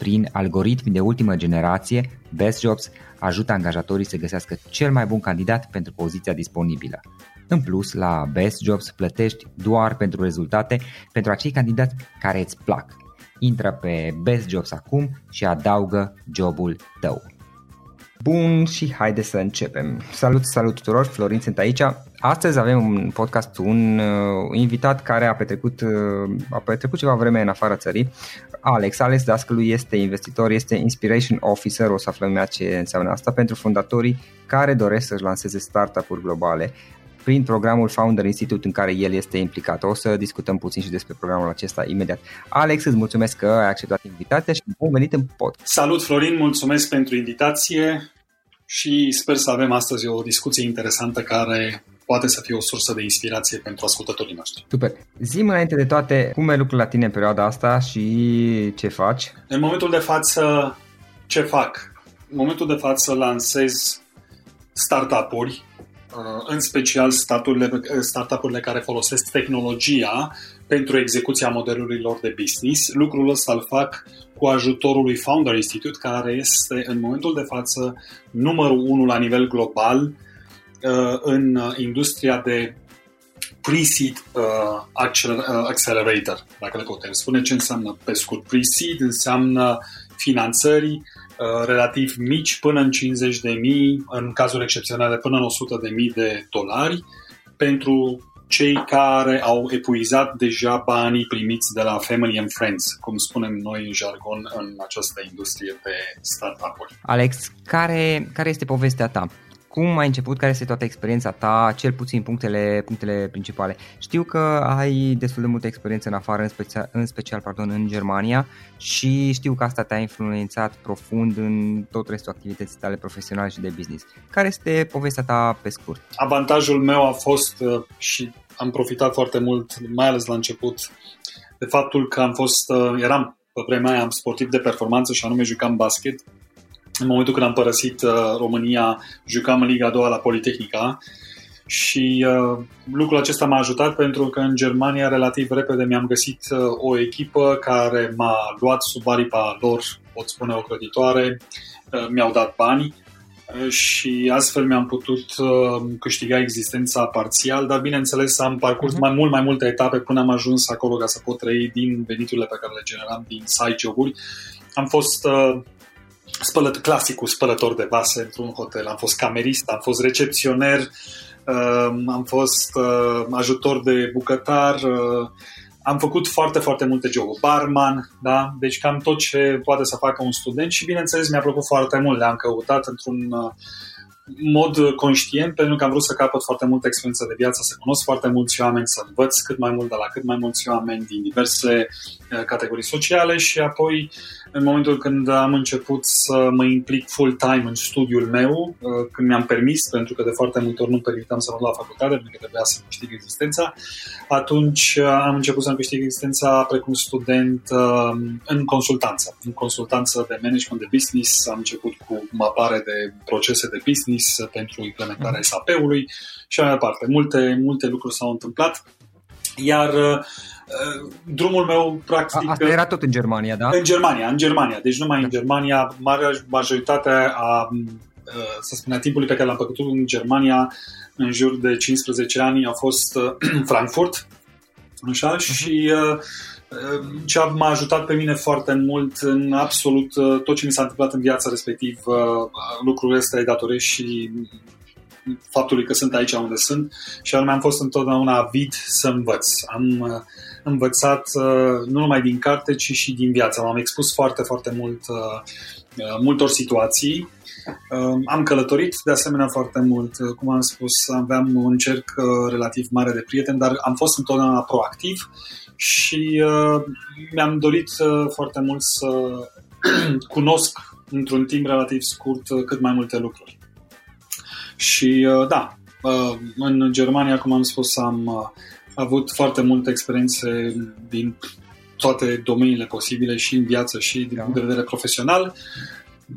Prin algoritmi de ultimă generație, Best Jobs ajută angajatorii să găsească cel mai bun candidat pentru poziția disponibilă. În plus, la Best Jobs plătești doar pentru rezultate pentru acei candidați care îți plac. Intră pe Best Jobs acum și adaugă jobul tău. Bun și haide să începem. Salut, salut tuturor, Florin sunt aici. Astăzi avem un podcast, un uh, invitat care a petrecut, uh, a petrecut ceva vreme în afara țării. Alex, Alex Dascălu este investitor, este Inspiration Officer, o să aflăm ce înseamnă asta, pentru fondatorii care doresc să-și lanseze startup-uri globale prin programul Founder Institute în care el este implicat. O să discutăm puțin și despre programul acesta imediat. Alex, îți mulțumesc că ai acceptat invitația și bun venit în pod. Salut Florin, mulțumesc pentru invitație și sper să avem astăzi o discuție interesantă care poate să fie o sursă de inspirație pentru ascultătorii noștri. Super. Zi înainte de toate, cum e lucrul la tine în perioada asta și ce faci? În momentul de față, ce fac? În momentul de față lansez startup-uri, uh, în special startup-urile care folosesc tehnologia pentru execuția modelurilor de business. Lucrul ăsta îl fac cu ajutorul lui Founder Institute, care este în momentul de față numărul unu la nivel global Uh, în uh, industria de pre-seed uh, accelerator, dacă le putem spune ce înseamnă pe scurt. Pre-seed înseamnă finanțări relativ mici până în 50 de mii, în cazuri excepționale până în 100 de mii de dolari pentru cei care au epuizat deja banii primiți de la Family and Friends, cum spunem noi în jargon în această industrie de startup-uri. Alex, care, care este povestea ta? Cum ai început, care este toată experiența ta, cel puțin punctele, punctele principale. Știu că ai destul de multă experiență în afară, în special, în, special pardon, în Germania și știu că asta te-a influențat profund în tot restul activității tale profesionale și de business. Care este povestea ta pe scurt? Avantajul meu a fost uh, și am profitat foarte mult, mai ales la început, de faptul că am fost, uh, eram pe vremea aia am sportiv de performanță și anume jucam basket în momentul când am părăsit uh, România, jucam în Liga a doua la Politehnica și uh, lucrul acesta m-a ajutat pentru că în Germania relativ repede mi-am găsit uh, o echipă care m-a luat sub aripa lor, pot spune o creditoare, uh, mi-au dat bani uh, și astfel mi-am putut uh, câștiga existența parțial, dar bineînțeles am parcurs uh-huh. mai mult mai multe etape până am ajuns acolo ca să pot trăi din veniturile pe care le generam din side job-uri. Am fost uh, spălăt, clasicul spălător de vase într-un hotel, am fost camerist, am fost recepționer, am fost uh, ajutor de bucătar, uh, am făcut foarte, foarte multe joburi, barman, da? deci cam tot ce poate să facă un student și bineînțeles mi-a plăcut foarte mult, le-am căutat într-un uh, mod conștient, pentru că am vrut să capăt foarte multă experiență de viață, să cunosc foarte mulți oameni, să învăț cât mai mult de la cât mai mulți oameni din diverse categorii sociale și apoi în momentul când am început să mă implic full-time în studiul meu, uh, când mi-am permis, pentru că de foarte multe ori nu permitam să mă la facultate, pentru că trebuia să câștig existența, atunci uh, am început să-mi câștig existența precum student uh, în consultanță. În consultanță de management de business am început cu mapare de procese de business pentru implementarea mhm. SAP-ului și mai departe. Multe, multe lucruri s-au întâmplat, iar Uh, drumul meu practic... Asta era tot în Germania, da? În Germania, în Germania. Deci numai da. în Germania, marea majoritatea a, uh, să spun, a timpului pe care l-am păcătut în Germania, în jur de 15 ani, a fost uh, Frankfurt. Așa, uh-huh. și ce m-a ajutat pe mine foarte mult în absolut tot ce mi s-a întâmplat în viața respectiv, lucrul ăsta datorez și faptului că sunt aici unde sunt și anume am fost întotdeauna avid să învăț. Am învățat uh, nu numai din carte, ci și din viață. M-am expus foarte, foarte mult uh, uh, multor situații. Am călătorit de asemenea foarte mult, cum am spus, aveam un cerc relativ mare de prieteni, dar am fost întotdeauna proactiv și mi-am dorit foarte mult să cunosc într-un timp relativ scurt cât mai multe lucruri. Și da, în Germania, cum am spus, am avut foarte multe experiențe din toate domeniile posibile și în viață și din punct de vedere profesional.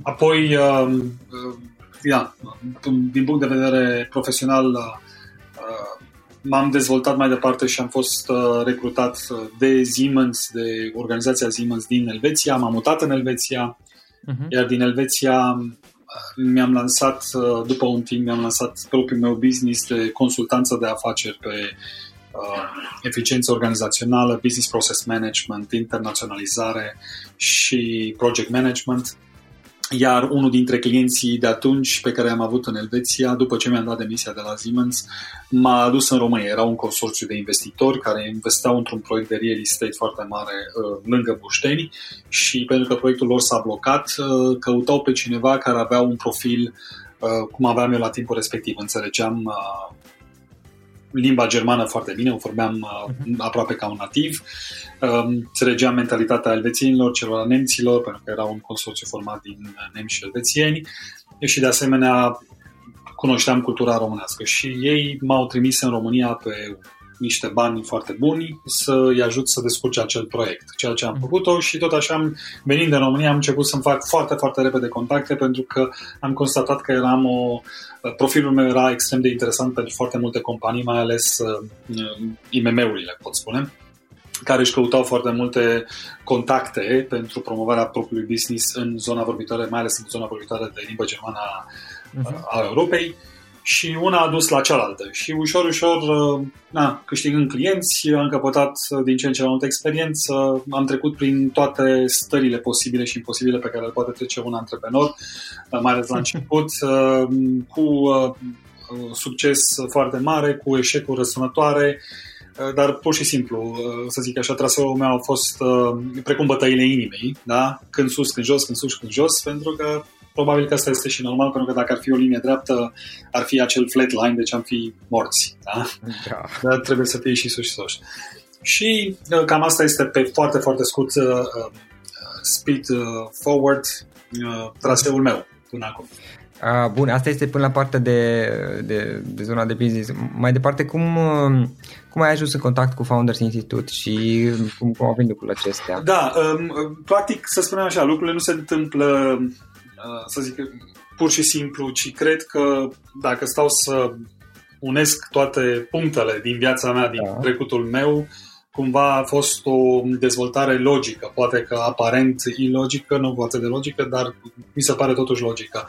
Apoi, uh, uh, ia, din punct de vedere profesional, uh, m-am dezvoltat mai departe și am fost recrutat de Siemens, de organizația Siemens din Elveția. M-am mutat în Elveția, uh-huh. iar din Elveția mi-am lansat, după un timp, mi-am lansat propriul meu business de consultanță de afaceri pe uh, eficiență organizațională, business process management, internaționalizare și project management. Iar unul dintre clienții de atunci pe care am avut în Elveția, după ce mi-am dat demisia de la Siemens, m-a adus în România. Era un consorțiu de investitori care investeau într-un proiect de real estate foarte mare uh, lângă Bușteni și pentru că proiectul lor s-a blocat, uh, căutau pe cineva care avea un profil uh, cum aveam eu la timpul respectiv. Înțelegeam limba germană foarte bine, o vorbeam uh, aproape ca un nativ. Uh, înțelegeam mentalitatea elvețienilor, celor nemților, pentru că era un consorțiu format din nemți și elvețieni și de asemenea cunoșteam cultura românească și ei m-au trimis în România pe niște bani foarte buni să-i ajut să descurce acel proiect, ceea ce am mhm. făcut-o și tot așa, venind în România, am început să-mi fac foarte, foarte repede contacte pentru că am constatat că eram o... Profilul meu era extrem de interesant pentru foarte multe companii, mai ales uh, IMM-urile, pot spune care își căutau foarte multe contacte pentru promovarea propriului business în zona vorbitoare, mai ales în zona vorbitoare de limbă germană a, uh-huh. a Europei și una a dus la cealaltă. Și ușor, ușor, uh, na, câștigând clienți, am căpătat uh, din ce în ce mai multă experiență, am trecut prin toate stările posibile și imposibile pe care le poate trece un antreprenor, uh, mai ales la început, cu succes foarte mare, cu eșecuri răsunătoare, dar pur și simplu, să zic așa, traseul meu a fost precum bătăile inimii, da? când sus, când jos, când sus, când jos, pentru că probabil că asta este și normal, pentru că dacă ar fi o linie dreaptă, ar fi acel flat line, deci am fi morți. Da? Da. Dar trebuie să fie și sus și sus. Și uh, cam asta este pe foarte, foarte scurt uh, uh speed uh, forward uh, traseul meu până acum. Uh, bun, asta este până la partea de, de, de zona de business. Mai departe, cum, uh, cum ai ajuns în contact cu Founders Institute și cum, cum au venit lucrurile acestea? Da, um, practic, să spunem așa, lucrurile nu se întâmplă Uh, să zic, pur și simplu, ci cred că dacă stau să unesc toate punctele din viața mea, din da. trecutul meu, cumva a fost o dezvoltare logică, poate că aparent ilogică, nu poate de logică, dar mi se pare totuși logică.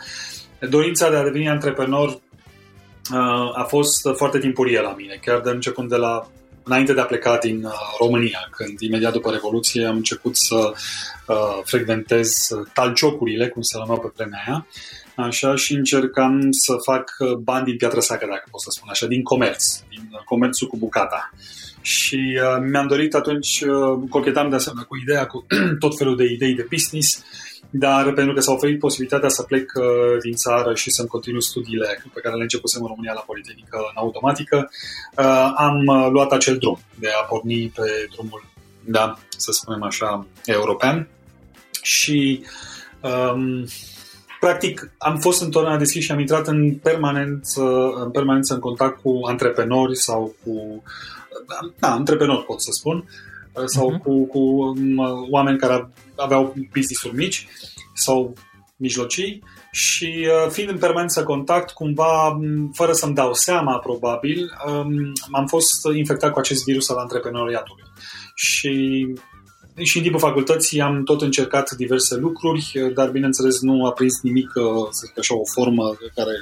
Dorința de a deveni antreprenor uh, a fost foarte timpurie la mine, chiar de începând de la înainte de a pleca din uh, România, când imediat după Revoluție am început să uh, frecventez talciocurile, cum se numeau pe vremea aia, așa, și încercam să fac bani din piatră sacă, dacă pot să spun așa, din comerț, din comerțul cu bucata. Și uh, mi-am dorit atunci, uh, cochetam de asemenea cu ideea, cu tot felul de idei de business, dar pentru că s-a oferit posibilitatea să plec uh, din țară și să-mi continui studiile pe care le începusem în România la Politehnică în automatică, uh, am uh, luat acel drum de a porni pe drumul, da, să spunem așa, european. Și um, practic am fost întotdeauna deschis și am intrat în permanent, în permanență în contact cu antreprenori sau cu da, antreprenori pot să spun, sau uh-huh. cu, cu um, oameni care aveau business-uri mici sau mijlocii și uh, fiind în permanență contact, cumva, fără să-mi dau seama, probabil, um, am fost infectat cu acest virus al antreprenoriatului. Și și în timpul facultății am tot încercat diverse lucruri, dar bineînțeles nu a prins nimic, uh, să zic așa, o formă care,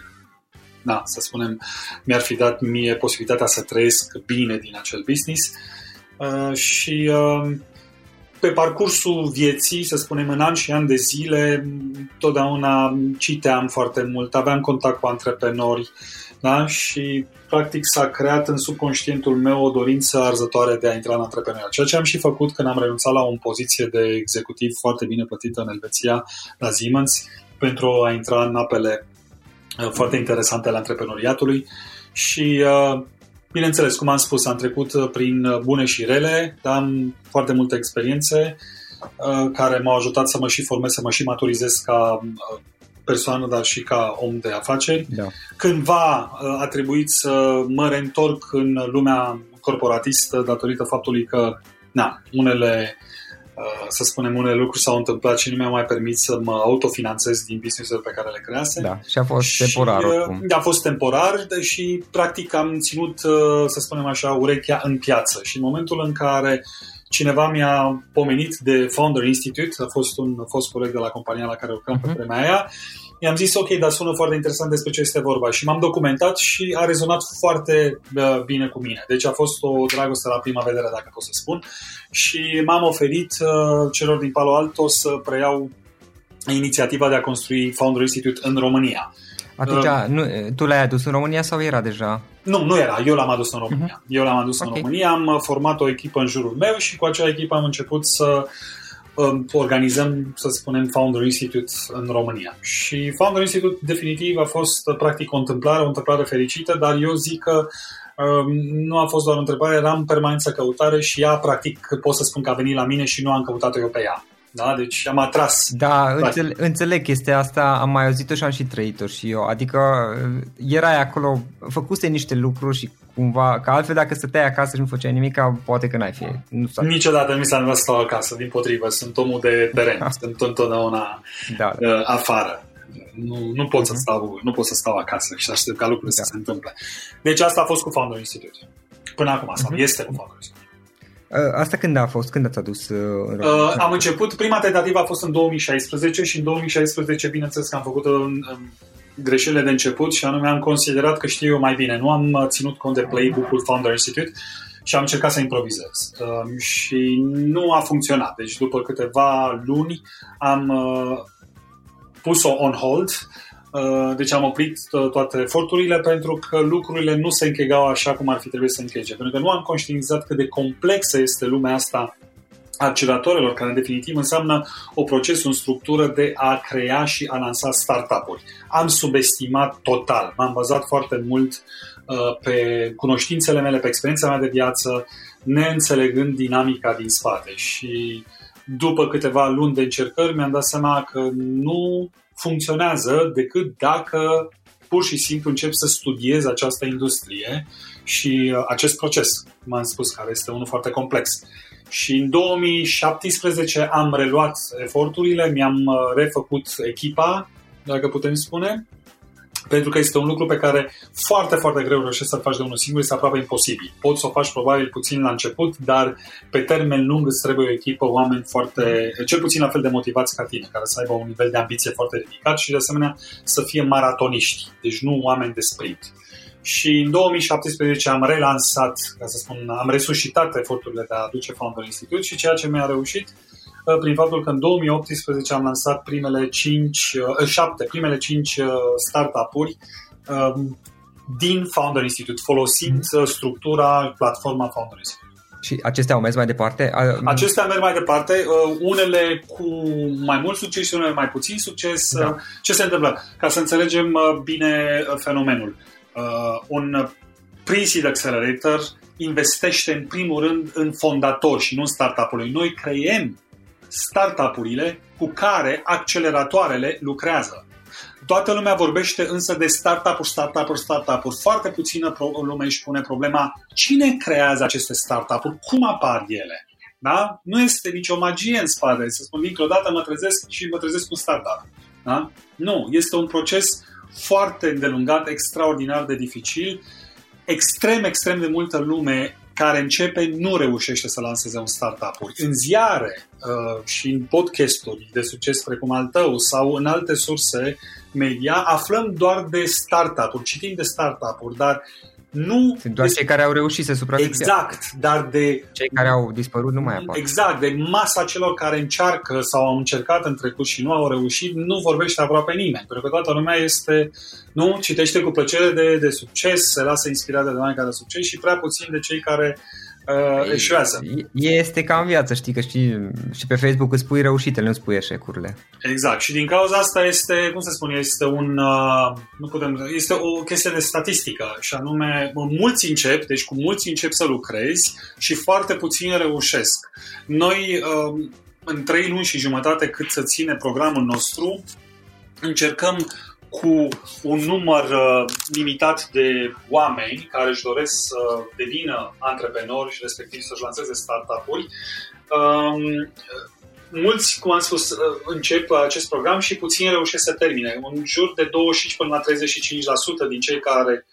da, să spunem, mi-ar fi dat mie posibilitatea să trăiesc bine din acel business. Uh, și uh, pe parcursul vieții, să spunem în ani și ani de zile, totdeauna citeam foarte mult, aveam contact cu antreprenori da? și practic s-a creat în subconștientul meu o dorință arzătoare de a intra în antreprenoriat. Ceea ce am și făcut când am renunțat la o poziție de executiv foarte bine plătită în Elveția, la Siemens, pentru a intra în apele uh, foarte interesante ale antreprenoriatului și uh, Bineînțeles, cum am spus, am trecut uh, prin uh, bune și rele, dar am foarte multe experiențe uh, care m-au ajutat să mă și formez, să mă și maturizez ca persoană, dar și ca om de afaceri. Da. Cândva a trebuit să mă reîntorc în lumea corporatistă datorită faptului că na, unele uh, Uh, să spunem, unele lucruri s-au întâmplat și nu mi-au mai permis să mă autofinanțez din business-urile pe care le crease. Da, și a fost și, temporar uh, oricum. A fost temporar și practic am ținut, uh, să spunem așa, urechea în piață și în momentul în care cineva mi-a pomenit de Founder Institute, a fost un fost coleg de la compania la care lucram uh-huh. pe mhm. vremea aia, i-am zis, ok, dar sună foarte interesant despre ce este vorba și m-am documentat și a rezonat foarte uh, bine cu mine. Deci a fost o dragoste la prima vedere, dacă pot să spun, și m-am oferit uh, celor din Palo Alto să preiau inițiativa de a construi Founder Institute în România. Atunci, uh, nu, tu l-ai adus în România sau era deja? Nu, nu era. Eu l-am adus în România. Uh-huh. Eu l-am adus okay. în România, am format o echipă în jurul meu și cu acea echipă am început să organizăm, să spunem, Founder Institute în România. Și Founder Institute definitiv a fost practic o întâmplare, o întâmplare fericită, dar eu zic că um, nu a fost doar o întrebare, eram în permanență căutare și ea, practic, pot să spun că a venit la mine și nu am căutat-o eu pe ea. Da? Deci am atras. Da, înțeleg, înțeleg chestia asta, am mai auzit-o și am și trăit-o și eu. Adică erai acolo, făcuse niște lucruri și cumva, că altfel dacă stăteai acasă și nu făceai nimic, poate că n-ai fi. Nu Niciodată nu s-a întâmplat să stau acasă, din potrivă, sunt omul de teren, da. sunt întotdeauna da. uh, afară. Nu, nu, pot uh-huh. să mhm. stau, nu pot să stau acasă și aștept ca lucrurile da. să se întâmple. Deci asta a fost cu Founder Institute. Până acum, asta uh-huh. este cu Founder Institute. Uh, asta când a fost? Când ați adus uh, uh, Am început, prima tentativă a fost în 2016 și în 2016, bineînțeles că am făcut în, în greșelile de început și anume am considerat că știu eu mai bine. Nu am uh, ținut cont de playbook-ul Founder Institute și am încercat să improvizez. Uh, și nu a funcționat. Deci după câteva luni am uh, pus-o on hold Uh, deci am oprit uh, toate eforturile pentru că lucrurile nu se închegau așa cum ar fi trebuit să închege. Pentru că nu am conștientizat cât de complexă este lumea asta acceleratorilor, care în definitiv înseamnă o proces, în structură de a crea și a lansa startup-uri. Am subestimat total. M-am bazat foarte mult uh, pe cunoștințele mele, pe experiența mea de viață, neînțelegând dinamica din spate. Și după câteva luni de încercări mi-am dat seama că nu funcționează decât dacă pur și simplu încep să studiez această industrie și uh, acest proces, cum am spus, care este unul foarte complex. Și în 2017 am reluat eforturile, mi-am uh, refăcut echipa, dacă putem spune, pentru că este un lucru pe care foarte, foarte greu reușești să-l faci de unul singur, este aproape imposibil. Poți să o faci probabil puțin la început, dar pe termen lung îți trebuie o echipă, oameni foarte, cel puțin la fel de motivați ca tine, care să aibă un nivel de ambiție foarte ridicat și de asemenea să fie maratoniști, deci nu oameni de sprint. Și în 2017 am relansat, ca să spun, am resuscitat eforturile de a aduce Founder Institute și ceea ce mi-a reușit uh, prin faptul că în 2018 am lansat primele 5, 7, uh, primele 5 uh, startup-uri um, din Founder Institute, folosind mm-hmm. structura, platforma Founder Institute. Și acestea au mers mai departe? Acestea merg mai departe, unele cu mai mult succes și unele mai puțin succes. Da. Ce se întâmplă? Ca să înțelegem bine fenomenul uh, un pre-seed accelerator investește în primul rând în fondatori și nu în startup-ului. Noi creiem startup-urile cu care acceleratoarele lucrează. Toată lumea vorbește însă de startup-uri, startup-uri, startup-uri. Foarte puțină lume își pune problema cine creează aceste startup-uri, cum apar ele. Da? Nu este nicio magie în spate. Să spun, dintr-o dată mă trezesc și mă trezesc cu startup. Da? Nu, este un proces foarte îndelungat, extraordinar de dificil. Extrem, extrem de multă lume care începe nu reușește să lanseze un startup-uri. În ziare uh, și în podcasturi de succes precum al tău sau în alte surse media, aflăm doar de startup-uri, citim de startup-uri, dar nu... Sunt doar cei care au reușit să supraviețuiască. Exact, dar de... Cei care au dispărut nu mai apar. Exact, de masa celor care încearcă sau au încercat în trecut și nu au reușit, nu vorbește aproape nimeni. Pentru că toată lumea este, nu, citește cu plăcere de, de succes, se lasă inspirat de oameni care de succes și prea puțin de cei care uh, eșuează. Este ca în viață, știi că și, și pe Facebook îți pui reușitele, nu îți pui eșecurile. Exact. Și din cauza asta este, cum să spun, este un, uh, nu putem, este o chestie de statistică și anume mulți încep, deci cu mulți încep să lucrezi și foarte puțini reușesc. Noi uh, în trei luni și jumătate cât să ține programul nostru, încercăm cu un număr uh, limitat de oameni care își doresc să devină antreprenori și respectiv să-și lanseze startup-uri. Um, mulți, cum am spus, uh, încep acest program și puțin reușesc să termine. În jur de 25 până la 35% din cei care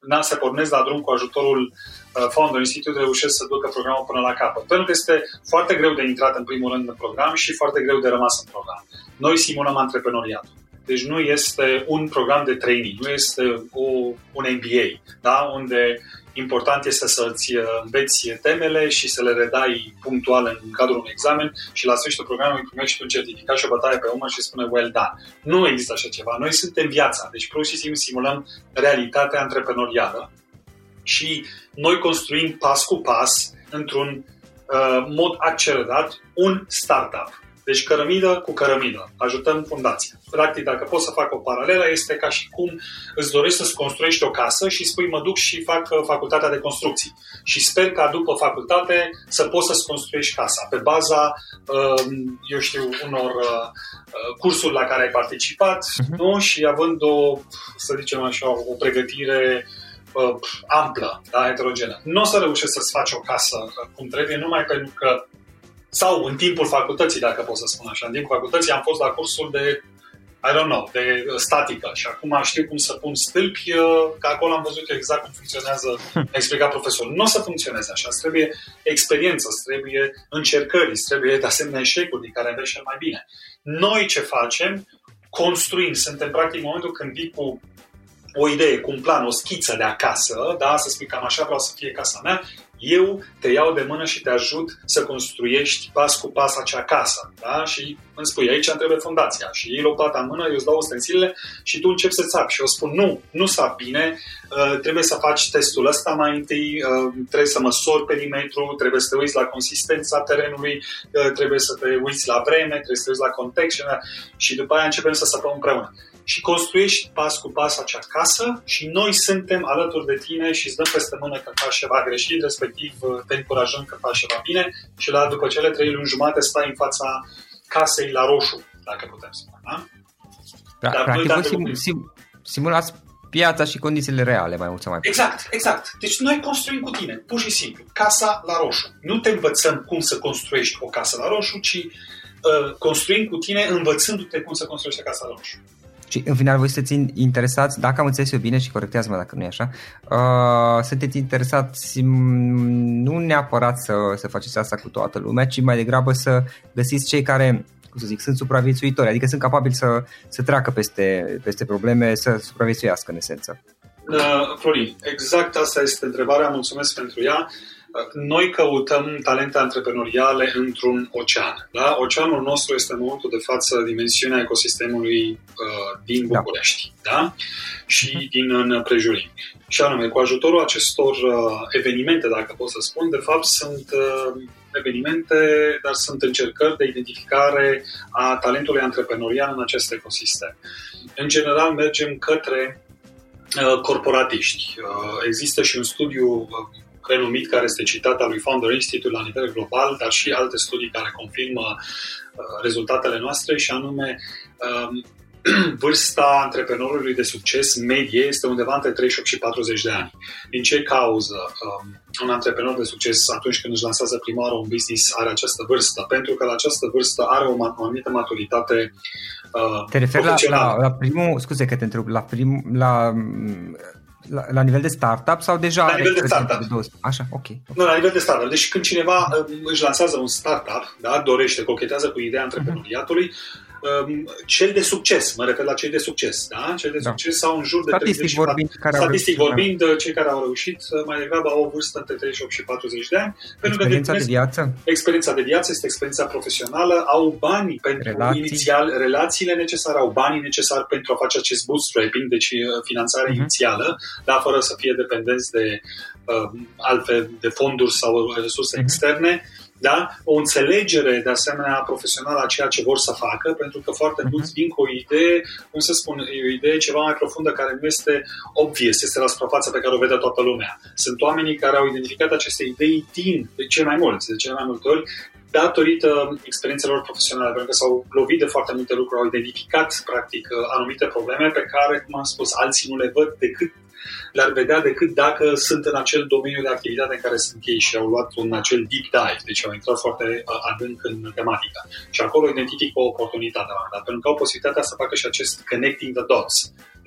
na, se pornesc la drum cu ajutorul uh, Founder Institute reușesc să ducă programul până la capăt. Pentru că este foarte greu de intrat în primul rând în program și foarte greu de rămas în program. Noi simulăm antreprenoriatul. Deci nu este un program de training, nu este o, un MBA, da? unde important este să-ți uh, înveți temele și să le redai punctual în cadrul unui examen și la sfârșitul programului primești un certificat și o bătaie pe umăr și spune well done. Nu există așa ceva. Noi suntem viața, deci pur și simplu simulăm realitatea antreprenorială și noi construim pas cu pas, într-un uh, mod accelerat, un startup. Deci cărămidă cu cărămidă. Ajutăm fundația. Practic, dacă pot să fac o paralelă, este ca și cum îți dorești să-ți construiești o casă și spui mă duc și fac uh, facultatea de construcții. Și sper ca după facultate să poți să-ți construiești casa pe baza, uh, eu știu, unor uh, cursuri la care ai participat uh-huh. nu? și având o, să zicem așa, o pregătire amplă, da, heterogenă. Nu o să reușești să-ți faci o casă cum trebuie, numai pentru că sau în timpul facultății, dacă pot să spun așa. În timpul facultății am fost la cursul de I don't know, de statică și acum știu cum să pun stâlpi, uh, că acolo am văzut exact cum funcționează, a explicat profesorul. Nu o să funcționeze așa, îți trebuie experiență, îți trebuie încercări, îți trebuie de asemenea eșecuri din care înveți cel mai bine. Noi ce facem? Construim, suntem practic în momentul când vii cu o idee, cu un plan, o schiță de acasă, da, să spui cam așa vreau să fie casa mea, eu te iau de mână și te ajut să construiești pas cu pas acea casă. Da? Și îmi spui, aici îmi trebuie fundația. Și iei lopata în mână, eu îți dau ustensilele și tu începi să țapi. Și eu spun, nu, nu s-a bine, uh, trebuie să faci testul ăsta mai întâi, uh, trebuie să măsori perimetru, trebuie să te uiți la consistența terenului, uh, trebuie să te uiți la vreme, trebuie să te uiți la context și, și după aia începem să săpăm împreună și construiești pas cu pas acea casă și noi suntem alături de tine și îți dăm peste mână că faci ceva greșit, respectiv uh, te încurajăm că faci ceva bine și la după cele trei luni jumate stai în fața casei la roșu, dacă putem spune. Da? Da, Dar practic, voi sim, sim, simulați piața și condițiile reale, mai mult sau mai puțin. Exact, exact. Deci noi construim cu tine, pur și simplu, casa la roșu. Nu te învățăm cum să construiești o casă la roșu, ci uh, construim cu tine învățându-te cum să construiești casa la roșu. Și în final voi sunteți interesați, dacă am înțeles eu bine și corectează-mă dacă nu e așa, uh, sunteți interesați nu neapărat să, să faceți asta cu toată lumea, ci mai degrabă să găsiți cei care cum să zic, sunt supraviețuitori, adică sunt capabili să, să treacă peste, peste probleme, să supraviețuiască în esență. Uh, Florin, exact asta este întrebarea, mulțumesc pentru ea. Noi căutăm talente antreprenoriale într-un ocean. Da? Oceanul nostru este în momentul de față dimensiunea ecosistemului uh, din da. București da. da? și uh-huh. din în prejurimi. Și anume, cu ajutorul acestor uh, evenimente, dacă pot să spun, de fapt sunt uh, evenimente, dar sunt încercări de identificare a talentului antreprenorial în acest ecosistem. În general, mergem către uh, corporatiști. Uh, există și un studiu uh, renumit care este citat al lui Founder Institute la nivel global, dar și alte studii care confirmă uh, rezultatele noastre și anume um, vârsta antreprenorului de succes medie este undeva între 38 și 40 de ani. Din ce cauză um, un antreprenor de succes atunci când își lansează prima oară un business are această vârstă? Pentru că la această vârstă are o, o anumită maturitate uh, Te referi la, la, la primul, scuze că te întreb, la, prim, la la, la nivel de startup sau deja La nivel de startup. De Așa, ok. Nu, la nivel de startup. Deci când cineva uh, își lansează un startup, da, dorește, cochetează cu ideea antreprenoriatului, uh-huh Um, cel de succes, mă refer la cei de succes, da? Cei de da. succes sau în jur de statistic 30 vorbind, care statistic au vorbind, da. cei care au reușit mai degrabă au o vârstă între 38 și 40 de ani. Experiența de viață? Experiența de viață este experiența profesională, au banii pentru Relații. inițial, relațiile necesare, au banii necesari pentru a face acest bootstrapping, deci uh, finanțare uh-huh. inițială, dar fără să fie dependenți de uh, altfel de fonduri sau resurse uh-huh. externe da? o înțelegere de asemenea profesională a ceea ce vor să facă, pentru că foarte mulți uh-huh. vin cu o idee, cum să spun, e o idee ceva mai profundă care nu este obvious, este la suprafața pe care o vede toată lumea. Sunt oamenii care au identificat aceste idei timp, de cel mai mulți, de cel mai multe ori, datorită experiențelor profesionale, pentru că s-au lovit de foarte multe lucruri, au identificat, practic, anumite probleme pe care, cum am spus, alții nu le văd decât le-ar vedea decât dacă sunt în acel domeniu de activitate în care sunt ei și au luat un acel deep dive, deci au intrat foarte uh, adânc în tematică. Și acolo identific o oportunitate la dat, pentru că au posibilitatea să facă și acest connecting the dots.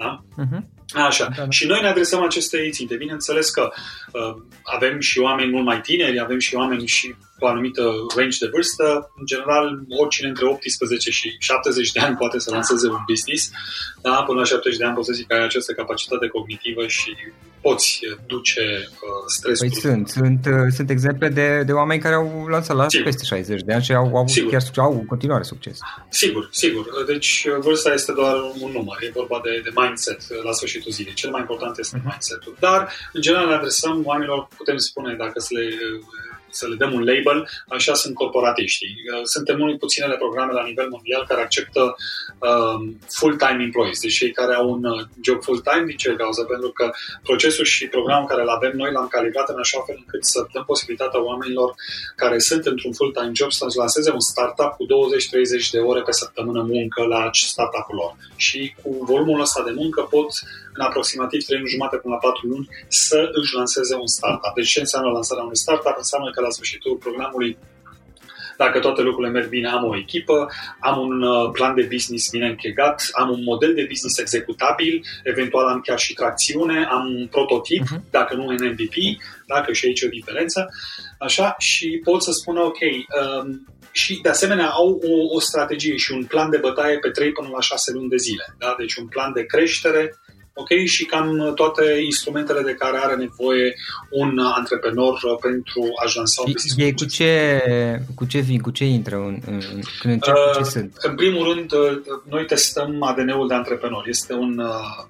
Da? Uh-huh. Așa. Da, da. Și noi ne adresăm acestei ținte. Bineînțeles că uh, avem și oameni mult mai tineri, avem și oameni și cu o anumită range de vârstă. În general, oricine între 18 și 70 de ani poate să lanseze un business. Da? Până la 70 de ani poți să zic că ai această capacitate cognitivă și poți duce uh, stresul. Păi sunt, sunt, uh, sunt exemple de, de oameni care au lansat la sigur. peste 60 de ani și au avut chiar au în continuare succes. Sigur, sigur. Deci uh, vârsta este doar un număr, e vorba de, de mindset uh, la sfârșitul zilei. Cel mai important este uh-huh. mindset-ul. Dar, în general, ne adresăm oamenilor, putem spune, dacă să le să le dăm un label, așa sunt corporatiștii. Uh, suntem unul puținele programe la nivel mondial care acceptă uh, full-time employees, deci cei care au un uh, job full-time, din ce cauză? Pentru că procesul și programul care îl avem noi l-am calibrat în așa fel încât să dăm posibilitatea oamenilor care sunt într-un full-time job să-și lanseze un startup cu 20-30 de ore pe săptămână muncă la startup-ul lor. Și cu volumul ăsta de muncă pot în aproximativ 3 luni jumate până la 4 luni să își lanseze un startup. Deci ce înseamnă lansarea unui startup? Înseamnă că la sfârșitul programului dacă toate lucrurile merg bine, am o echipă, am un uh, plan de business bine închegat, am un model de business executabil, eventual am chiar și tracțiune, am un prototip, uh-huh. dacă nu în MVP, dacă și aici o diferență, așa, și pot să spun, ok, um, și de asemenea au o, o strategie și un plan de bătaie pe 3 până la 6 luni de zile. Da? Deci un plan de creștere, ok? Și cam toate instrumentele de care are nevoie un antreprenor pentru a-și lansa un business. Ei cu ce, cu ce vin, cu ce intră în, în, când încep, uh, cu ce sunt? În primul rând, uh, noi testăm ADN-ul de antreprenor. Este un uh,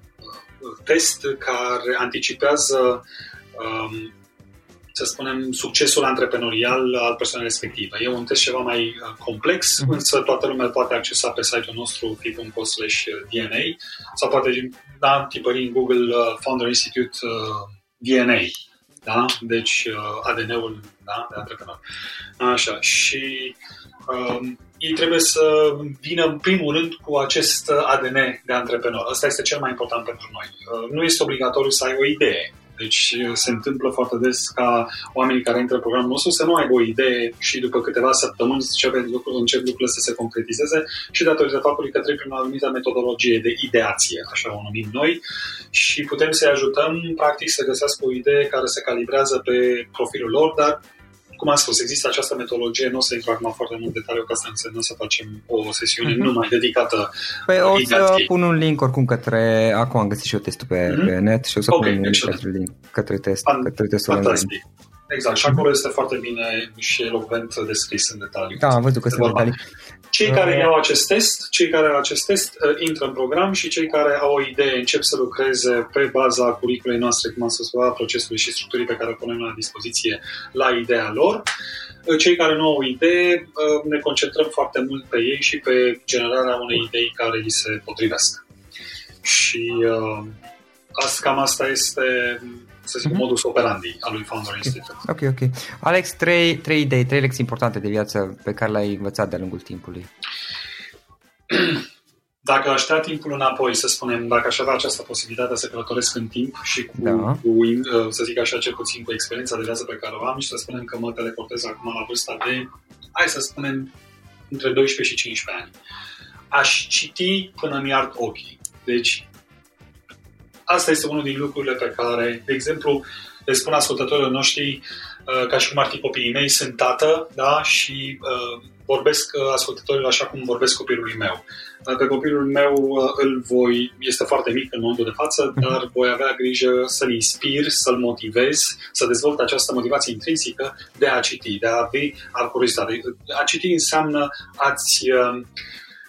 test care anticipează um, să spunem, succesul antreprenorial al persoanei respective. E un test ceva mai uh, complex, uh-huh. însă toată lumea poate accesa pe site-ul nostru fi.co DNA sau poate da, tipări în Google uh, Founder Institute uh, DNA. Da? Deci uh, ADN-ul da? de antreprenor. Așa. Și um, ei trebuie să vină în primul rând cu acest ADN de antreprenor. Asta este cel mai important pentru noi. Uh, nu este obligatoriu să ai o idee Deci se întâmplă foarte des ca oamenii care intră în programul nostru să nu aibă o idee și după câteva săptămâni încep, încep lucrurile să se concretizeze și datorită faptului că trec prin o anumită metodologie de ideație, așa o numim noi, și putem să-i ajutăm practic să găsească o idee care se calibrează pe profilul lor, dar cum am spus, există această metodologie, nu o să intru acum foarte mult detaliu, că asta înseamnă să facem o sesiune mm-hmm. numai dedicată Păi o să pun un link oricum către, acum am găsit și eu testul pe, mm-hmm. pe net și o să okay, pun un link către, link, către test, Fan, către testul Fantastic. Online. Exact, și acolo este foarte bine și elocvent descris în detaliu. Da, am văzut că sunt detalii. Cei care iau acest test, cei care au acest test uh, intră în program și cei care au o idee încep să lucreze pe baza curiculei noastre, cum am spus, a procesului și structurii pe care o punem la dispoziție la ideea lor. Uh, cei care nu au idee, uh, ne concentrăm foarte mult pe ei și pe generarea unei idei care li se potrivesc. Și uh, asta, cam asta este să zic, mm-hmm. modus operandi al lui Founder Institute. Ok, ok. Alex, trei, trei idei, trei lecții importante de viață pe care le-ai învățat de-a lungul timpului. Dacă aș da timpul înapoi, să spunem, dacă aș avea această posibilitate să călătoresc în timp și cu, da. cu uh, să zic așa, cel puțin cu experiența de viață pe care o am și să spunem că mă teleportez acum la vârsta de, hai să spunem, între 12 și 15 ani. Aș citi până mi ard ochii. Deci, asta este unul din lucrurile pe care, de exemplu, le spun ascultătorilor noștri, uh, ca și cum ar fi copiii mei, sunt tată, da, și uh, vorbesc uh, ascultătorilor așa cum vorbesc copilului meu. Pe copilul meu îl voi, este foarte mic în momentul de față, mhm. dar voi avea grijă să-l inspir, să-l motivez, să dezvolte această motivație intrinsică de a citi, de a avea curiozitate. A citi înseamnă a-ți,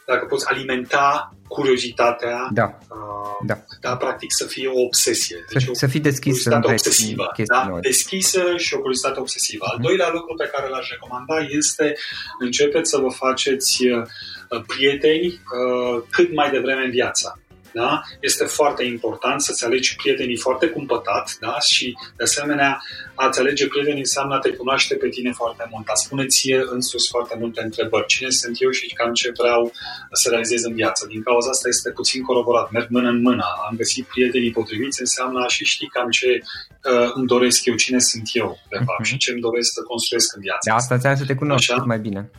dacă poți, alimenta curiozitatea, da. Uh, da. da, practic să fie o obsesie. Deci să, o să fii deschis în obsesivă. Da? Deschisă și o curiozitate obsesivă. Al mhm. doilea lucru pe care l-aș recomanda este începeți să vă faceți uh, prieteni uh, cât mai devreme în viață da? este foarte important să-ți alegi prietenii foarte cumpătat da? și, de asemenea, a-ți alege prieteni înseamnă a te cunoaște pe tine foarte mult, a spune ție însuși foarte multe întrebări. Cine sunt eu și cam ce vreau să realizez în viață? Din cauza asta este puțin coroborat, merg mână în mână. Am găsit prietenii potriviți înseamnă a și ști cam ce uh, îmi doresc eu, cine sunt eu, de fapt, uh-huh. și ce îmi doresc să construiesc în viață. De asta înseamnă să te cunoști mai bine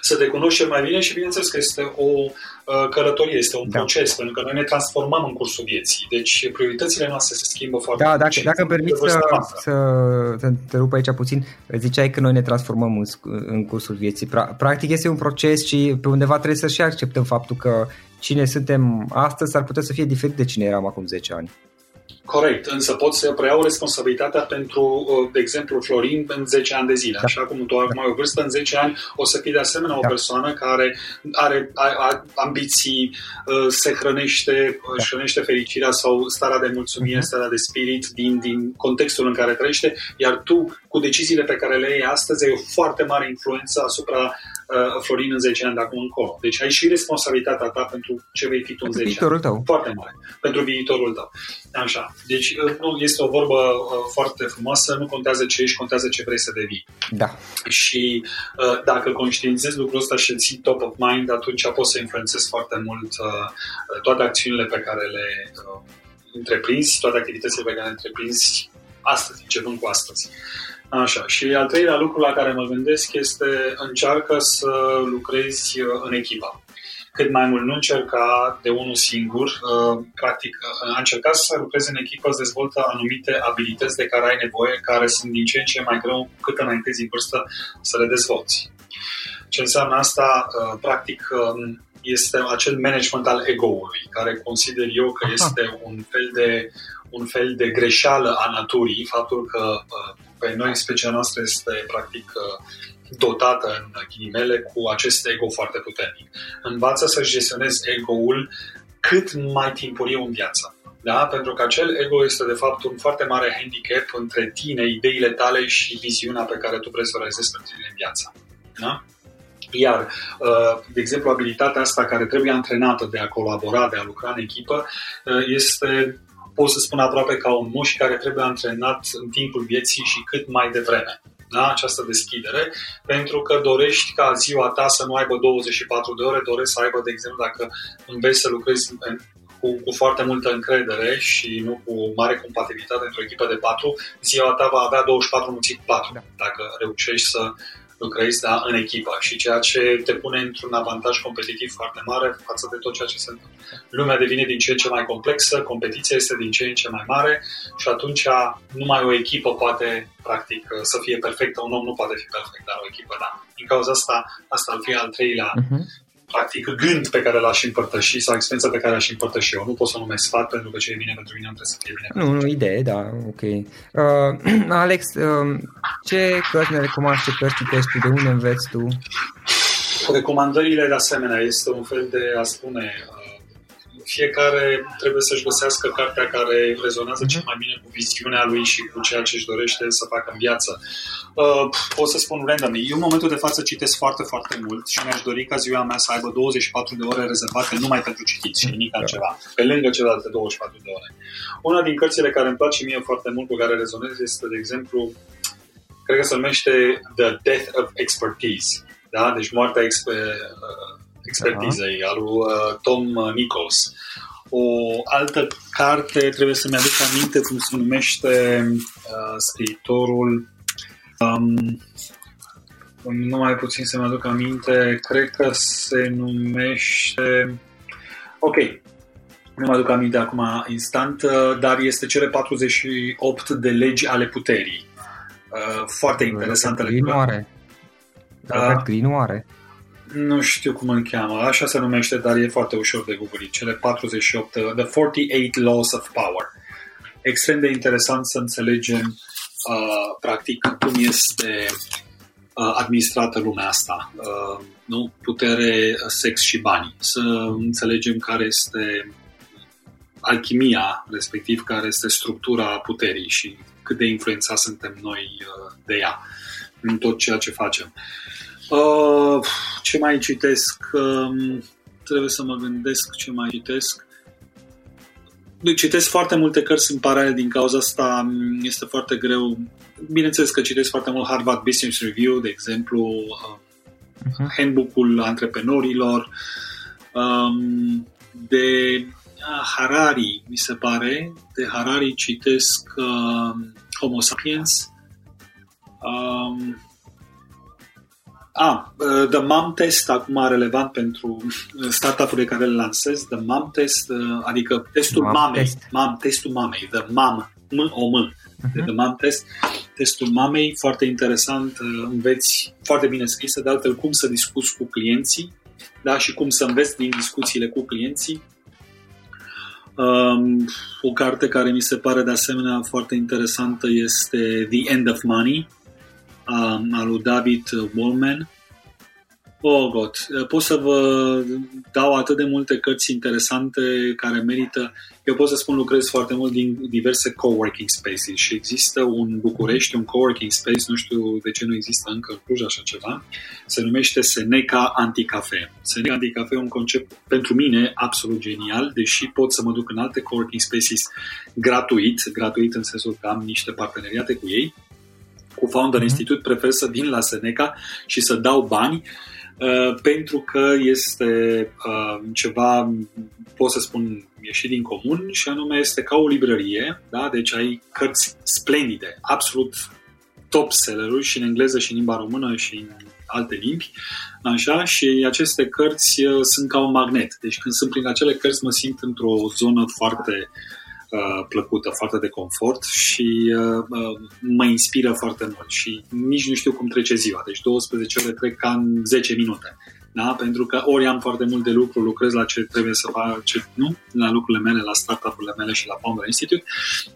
să te cunoști cel mai bine și bineînțeles că este o uh, călătorie, este un da. proces, pentru că noi ne transformăm în cursul vieții. Deci prioritățile noastre se schimbă foarte da, Dacă, dacă permiți să, să, să te rup aici puțin, ziceai că noi ne transformăm în, în cursul vieții. Practic este un proces și pe undeva trebuie să și acceptăm faptul că cine suntem astăzi ar putea să fie diferit de cine eram acum 10 ani. Corect, însă pot să preiau responsabilitatea pentru, uh, de exemplu, Florin în 10 ani de zile. Da. Așa cum tu acum ai o vârstă, în 10 ani o să fii de asemenea o da. persoană care are, are ambiții, uh, se hrănește, uh, da. își hrănește fericirea sau starea de mulțumire, uh-huh. starea de spirit din, din contextul în care trăiește, iar tu, cu deciziile pe care le iei astăzi, ai o foarte mare influență asupra uh, Florin în 10 ani de acum încolo. Deci ai și responsabilitatea ta pentru ce vei fi tu în 10 viitorul ani. Tău. Foarte mare. Pentru viitorul tău. Așa. Deci uh, nu este o vorbă uh, foarte frumoasă, nu contează ce ești, contează ce vrei să devii. Da. Și uh, dacă conștientizezi lucrul ăsta și îl ții top of mind, atunci poți să influențezi foarte mult toate acțiunile pe care le întreprinzi, toate activitățile pe care le întreprinzi astăzi, începând cu astăzi. Așa. Și al treilea lucru la care mă gândesc este încearcă să lucrezi în echipa. Cât mai mult nu încerca de unul singur, uh, practic uh, a încercat să lucrezi în echipă, să dezvoltă anumite abilități de care ai nevoie, care sunt din ce în ce mai greu cât înaintezi în vârstă să le dezvolți. Ce înseamnă asta? Uh, practic, um, este acel management al ego-ului, care consider eu că este un fel de, un fel de greșeală a naturii, faptul că pe noi specia noastră este practic dotată în ghilimele cu acest ego foarte puternic. Învață să-și gestionezi ego-ul cât mai timpuriu în viață. Da? Pentru că acel ego este de fapt un foarte mare handicap între tine, ideile tale și viziunea pe care tu vrei să o realizezi pentru tine în viață. Da? Iar, uh, de exemplu, abilitatea asta care trebuie antrenată de a colabora, de a lucra în echipă, uh, este, pot să spun aproape ca un mușchi care trebuie antrenat în timpul vieții și cât mai devreme da? această deschidere, pentru că dorești ca ziua ta să nu aibă 24 de ore, dorești să aibă, de exemplu, dacă înveți să lucrezi în cu, cu foarte multă încredere și nu cu mare compatibilitate într-o echipă de patru, ziua ta va avea 24 mulțit 4 da. dacă reușești să lucrezi da, în echipă și ceea ce te pune într-un avantaj competitiv foarte mare față de tot ceea ce se întâmplă. Lumea devine din ce în ce mai complexă, competiția este din ce în ce mai mare și atunci numai o echipă poate, practic, să fie perfectă. Un om nu poate fi perfect, dar o echipă, da. Din cauza asta, asta ar fi al treilea uh-huh practic, gând pe care l-aș împărtăși sau experiența pe care l-aș împărtăși eu. Nu pot să o numesc sfat pentru că ce e bine pentru mine trebuie să fie bine Nu, nu, idee, da, ok. Uh, Alex, uh, ce cărți ne recomanzi, ce cărți citești tu, de unde înveți tu? Recomandările, de asemenea, este un fel de a spune uh, fiecare trebuie să-și găsească cartea care rezonează cel mai bine cu viziunea lui și cu ceea ce își dorește să facă în viață. Uh, pot să spun random. Eu în momentul de față citesc foarte, foarte mult și mi-aș dori ca ziua mea să aibă 24 de ore rezervate numai pentru citit și nimic altceva, pe lângă celelalte 24 de ore. Una din cărțile care îmi place mie foarte mult, cu care rezonez, este, de exemplu, cred că se numește The Death of Expertise. Da? Deci moartea exper- uh, expertizei, al lui uh, Tom Nichols. O altă carte, trebuie să-mi aduc aminte cum se numește uh, scriitorul. Um, mai puțin să-mi aduc aminte, cred că se numește... Ok, nu mă aduc aminte acum instant, uh, dar este cele 48 de legi ale puterii. Uh, foarte interesantă lectură. Da. Green oare? Nu știu cum îl cheamă, așa se numește, dar e foarte ușor de googlit. Cele 48, The 48 Laws of Power. Extrem de interesant să înțelegem uh, practic cum este uh, administrată lumea asta. Uh, nu? Putere, sex și bani. Să înțelegem care este alchimia, respectiv care este structura puterii și cât de influențați suntem noi uh, de ea în tot ceea ce facem. Uh, ce mai citesc? Um, trebuie să mă gândesc ce mai citesc. Deci citesc foarte multe cărți în paralel din cauza asta um, este foarte greu. Bineînțeles că citesc foarte mult Harvard Business Review, de exemplu, uh-huh. handbook-ul antreprenorilor, um, de uh, Harari, mi se pare. De Harari citesc uh, Homo Sapiens. Um, a, uh, The Mom Test, acum relevant pentru uh, startup-urile care le lansez, The Mom Test, uh, adică testul mom mamei, test. Mom, testul mamei, The Mom, M, o M, uh-huh. The Mom Test, testul mamei, foarte interesant, înveți foarte bine scrisă, de altfel cum să discuți cu clienții, da, și cum să înveți din discuțiile cu clienții. Um, o carte care mi se pare de asemenea foarte interesantă este The End of Money, um, al lui David Wallman. Oh, God! Pot să vă dau atât de multe cărți interesante care merită. Eu pot să spun lucrez foarte mult din diverse coworking spaces și există un București, un coworking space, nu știu de ce nu există încă în Cluj așa ceva, se numește Seneca Anticafe. Seneca Anticafe e un concept pentru mine absolut genial, deși pot să mă duc în alte coworking spaces gratuit, gratuit în sensul că am niște parteneriate cu ei, cu Founder mm-hmm. Institute, prefer să vin la Seneca și să dau bani uh, pentru că este uh, ceva, pot să spun, ieșit din comun și anume este ca o librărie, da? deci ai cărți splendide, absolut top selleruri și în engleză și în limba română și în alte limbi, așa, și aceste cărți uh, sunt ca un magnet. Deci când sunt prin acele cărți mă simt într-o zonă foarte uh, Uh, plăcută, foarte de confort și uh, uh, mă inspiră foarte mult și nici nu știu cum trece ziua. Deci 12 ore trec ca în 10 minute. Da? Pentru că ori am foarte mult de lucru, lucrez la ce trebuie să fac, ce, nu? la lucrurile mele, la startup-urile mele și la Founder Institute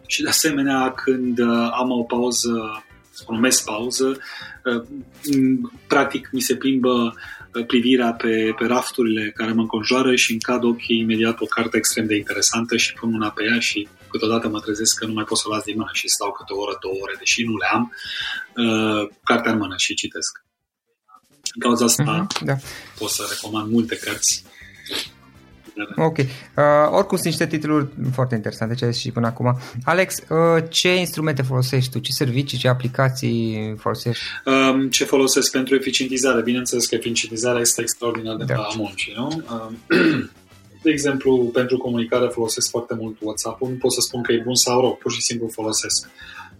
și de asemenea când am o pauză, o mes pauză, practic mi se plimbă privirea pe, pe rafturile care mă înconjoară și în cad ochii imediat o carte extrem de interesantă și pun mâna pe ea și câteodată mă trezesc că nu mai pot să o las din mână și stau câte o oră, două ore, deși nu le am, uh, cartea în mână și citesc. În cauza asta uh-huh, da. pot să recomand multe cărți Ok. Uh, oricum sunt niște titluri foarte interesante ce ai și până acum. Alex, uh, ce instrumente folosești tu? Ce servicii, ce aplicații folosești? Um, ce folosesc pentru eficientizare? Bineînțeles că eficientizarea este extraordinar de da. muncii, nu? Um, De exemplu, pentru comunicare folosesc foarte mult WhatsApp-ul. Nu pot să spun că e bun sau rău, pur și simplu folosesc.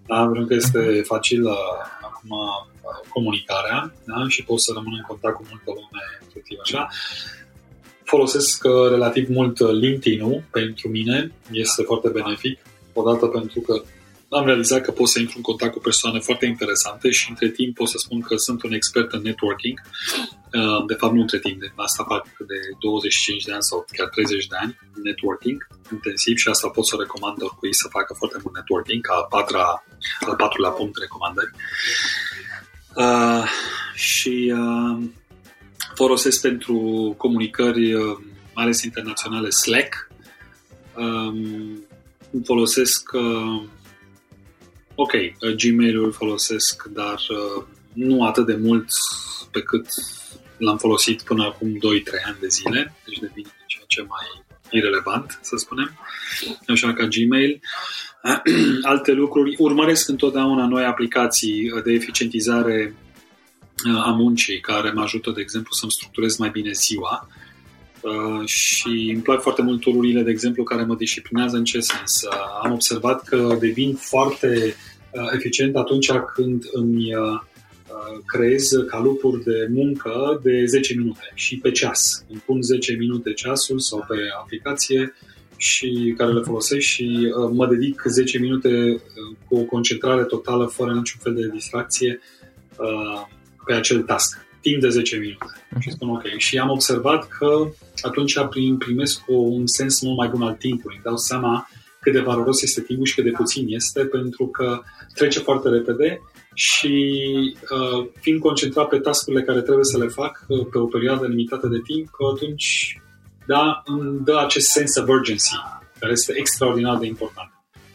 Da? Pentru că este mhm. facil acum comunicarea da? și pot să rămân în contact cu multă lume efectiv așa. Folosesc uh, relativ mult uh, LinkedIn-ul pentru mine, este foarte benefic. Odată pentru că am realizat că pot să intru în contact cu persoane foarte interesante și între timp pot să spun că sunt un expert în networking. Uh, de fapt, nu între timp, de asta fac de 25 de ani sau chiar 30 de ani networking intensiv și asta pot să recomand oricui să facă foarte mult networking, ca a patra, al patrulea punct recomandări. Uh, și uh, folosesc pentru comunicări, uh, mai ales internaționale, Slack. Um, folosesc, uh, ok, uh, Gmail-ul folosesc, dar uh, nu atât de mult pe cât l-am folosit până acum 2-3 ani de zile, deci devine ceea ce mai irelevant, să spunem, așa ca Gmail. Alte lucruri, urmăresc întotdeauna noi aplicații de eficientizare uh, a muncii care mă ajută, de exemplu, să-mi structurez mai bine ziua uh, și îmi plac foarte mult tururile, de exemplu, care mă disciplinează în ce sens. Uh, am observat că devin foarte eficient atunci când îmi creez calupuri de muncă de 10 minute și pe ceas. Îmi pun 10 minute ceasul sau pe aplicație și care le folosesc și uh, mă dedic 10 minute uh, cu o concentrare totală, fără niciun fel de distracție uh, pe acel task, timp de 10 minute. Uh-huh. Și spun ok. Și am observat că atunci primesc un sens mult mai bun al timpului. Îmi dau seama cât de valoros este timpul și cât de puțin este, pentru că trece foarte repede și uh, fiind concentrat pe tascurile care trebuie să le fac uh, pe o perioadă limitată de timp, atunci da, îmi dă acest sense of urgency, care este extraordinar de important.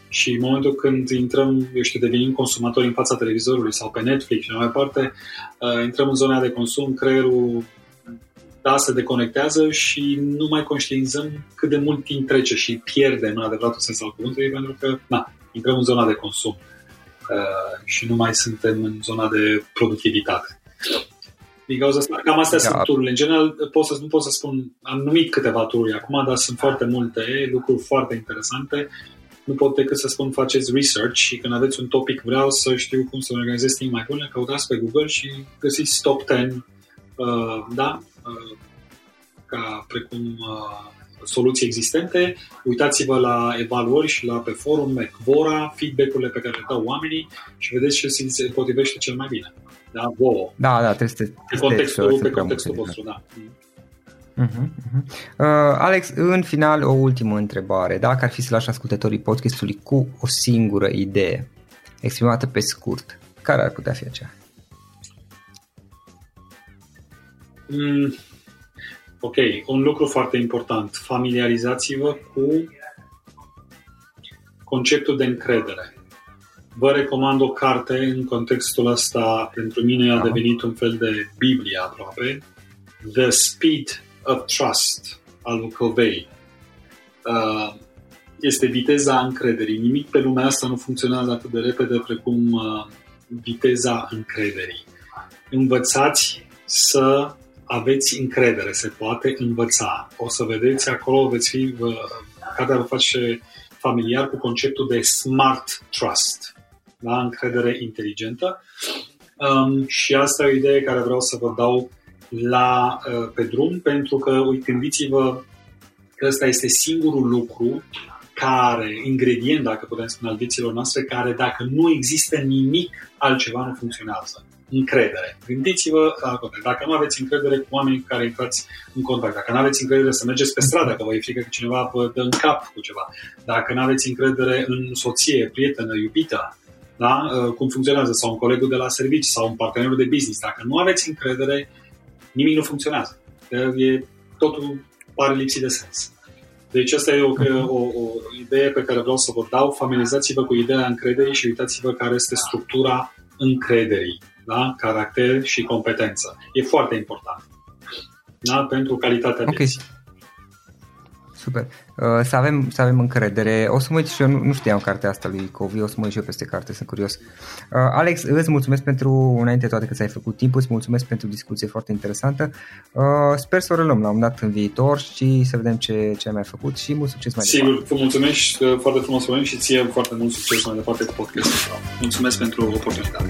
Și în momentul când intrăm, eu știu, devenim consumatori în fața televizorului sau pe Netflix și mai departe, uh, intrăm în zona de consum, creierul da, se deconectează și nu mai conștientizăm cât de mult timp trece și pierdem în adevăratul sens al cuvântului, pentru că, na, intrăm în zona de consum uh, și nu mai suntem în zona de productivitate. Din cauza asta, cam astea da. sunt tururile. În general, pot să, nu pot să spun, am numit câteva tururi acum, dar sunt foarte multe lucruri foarte interesante. Nu pot decât să spun faceți research și când aveți un topic vreau să știu cum să organizez timp mai bune, căutați pe Google și găsiți top 10 uh, da, uh, ca precum uh, soluții existente, uitați-vă la evaluări și la pe forum, Quora, feedback-urile pe care le dau oamenii și vedeți ce se potrivește cel mai bine. Da, wow. Da, da, trebuie să pe contextul, pe contextul vostru, da. Uh-huh, uh-huh. Uh, Alex, în final o ultimă întrebare. Dacă ar fi să lași ascultătorii podcastului cu o singură idee exprimată pe scurt, care ar putea fi aceea? Mm, Ok, un lucru foarte important. Familiarizați-vă cu conceptul de încredere. Vă recomand o carte în contextul ăsta, pentru mine a devenit un fel de Biblie aproape, The Speed of Trust al lui Covey. Uh, este viteza încrederii. Nimic pe lumea asta nu funcționează atât de repede precum uh, viteza încrederii. Învățați să aveți încredere, se poate învăța. O să vedeți acolo, veți fi, care vă face familiar cu conceptul de smart trust, da? încredere inteligentă. Um, și asta e o idee care vreau să vă dau la, uh, pe drum, pentru că, gândiți-vă că ăsta este singurul lucru care, ingredient, dacă putem spune, al vieților noastre, care dacă nu există nimic altceva nu funcționează încredere. Gândiți-vă la contact. Dacă nu aveți încredere cu oamenii cu care intrați în contact, dacă nu aveți încredere să mergeți pe stradă, că vă e frică că cineva vă dă în cap cu ceva, dacă nu aveți încredere în soție, prietenă, iubită, da? Uh, cum funcționează, sau un colegul de la servici, sau un partener de business, dacă nu aveți încredere, nimic nu funcționează. E, totul pare lipsit de sens. Deci asta e o, o, o idee pe care vreau să vă dau. Familiarizați-vă cu ideea încrederii și uitați-vă care este structura încrederii da? caracter și competență. E foarte important da? pentru calitatea okay. vieții. Super. Uh, să, avem, să avem încredere. O să mă uit și eu, nu, nu știam cartea asta lui Covi, o să mă uit și eu peste carte, sunt curios. Uh, Alex, îți mulțumesc pentru, înainte toate că ți-ai făcut timpul, îți mulțumesc pentru discuție foarte interesantă. Uh, sper să o reluăm la un dat în viitor și să vedem ce, ce ai mai făcut și mult succes mai Sigur, departe. Sigur, vă mulțumesc uh, foarte frumos și ție foarte mult succes mai departe cu podcastul. Mulțumesc pentru oportunitate.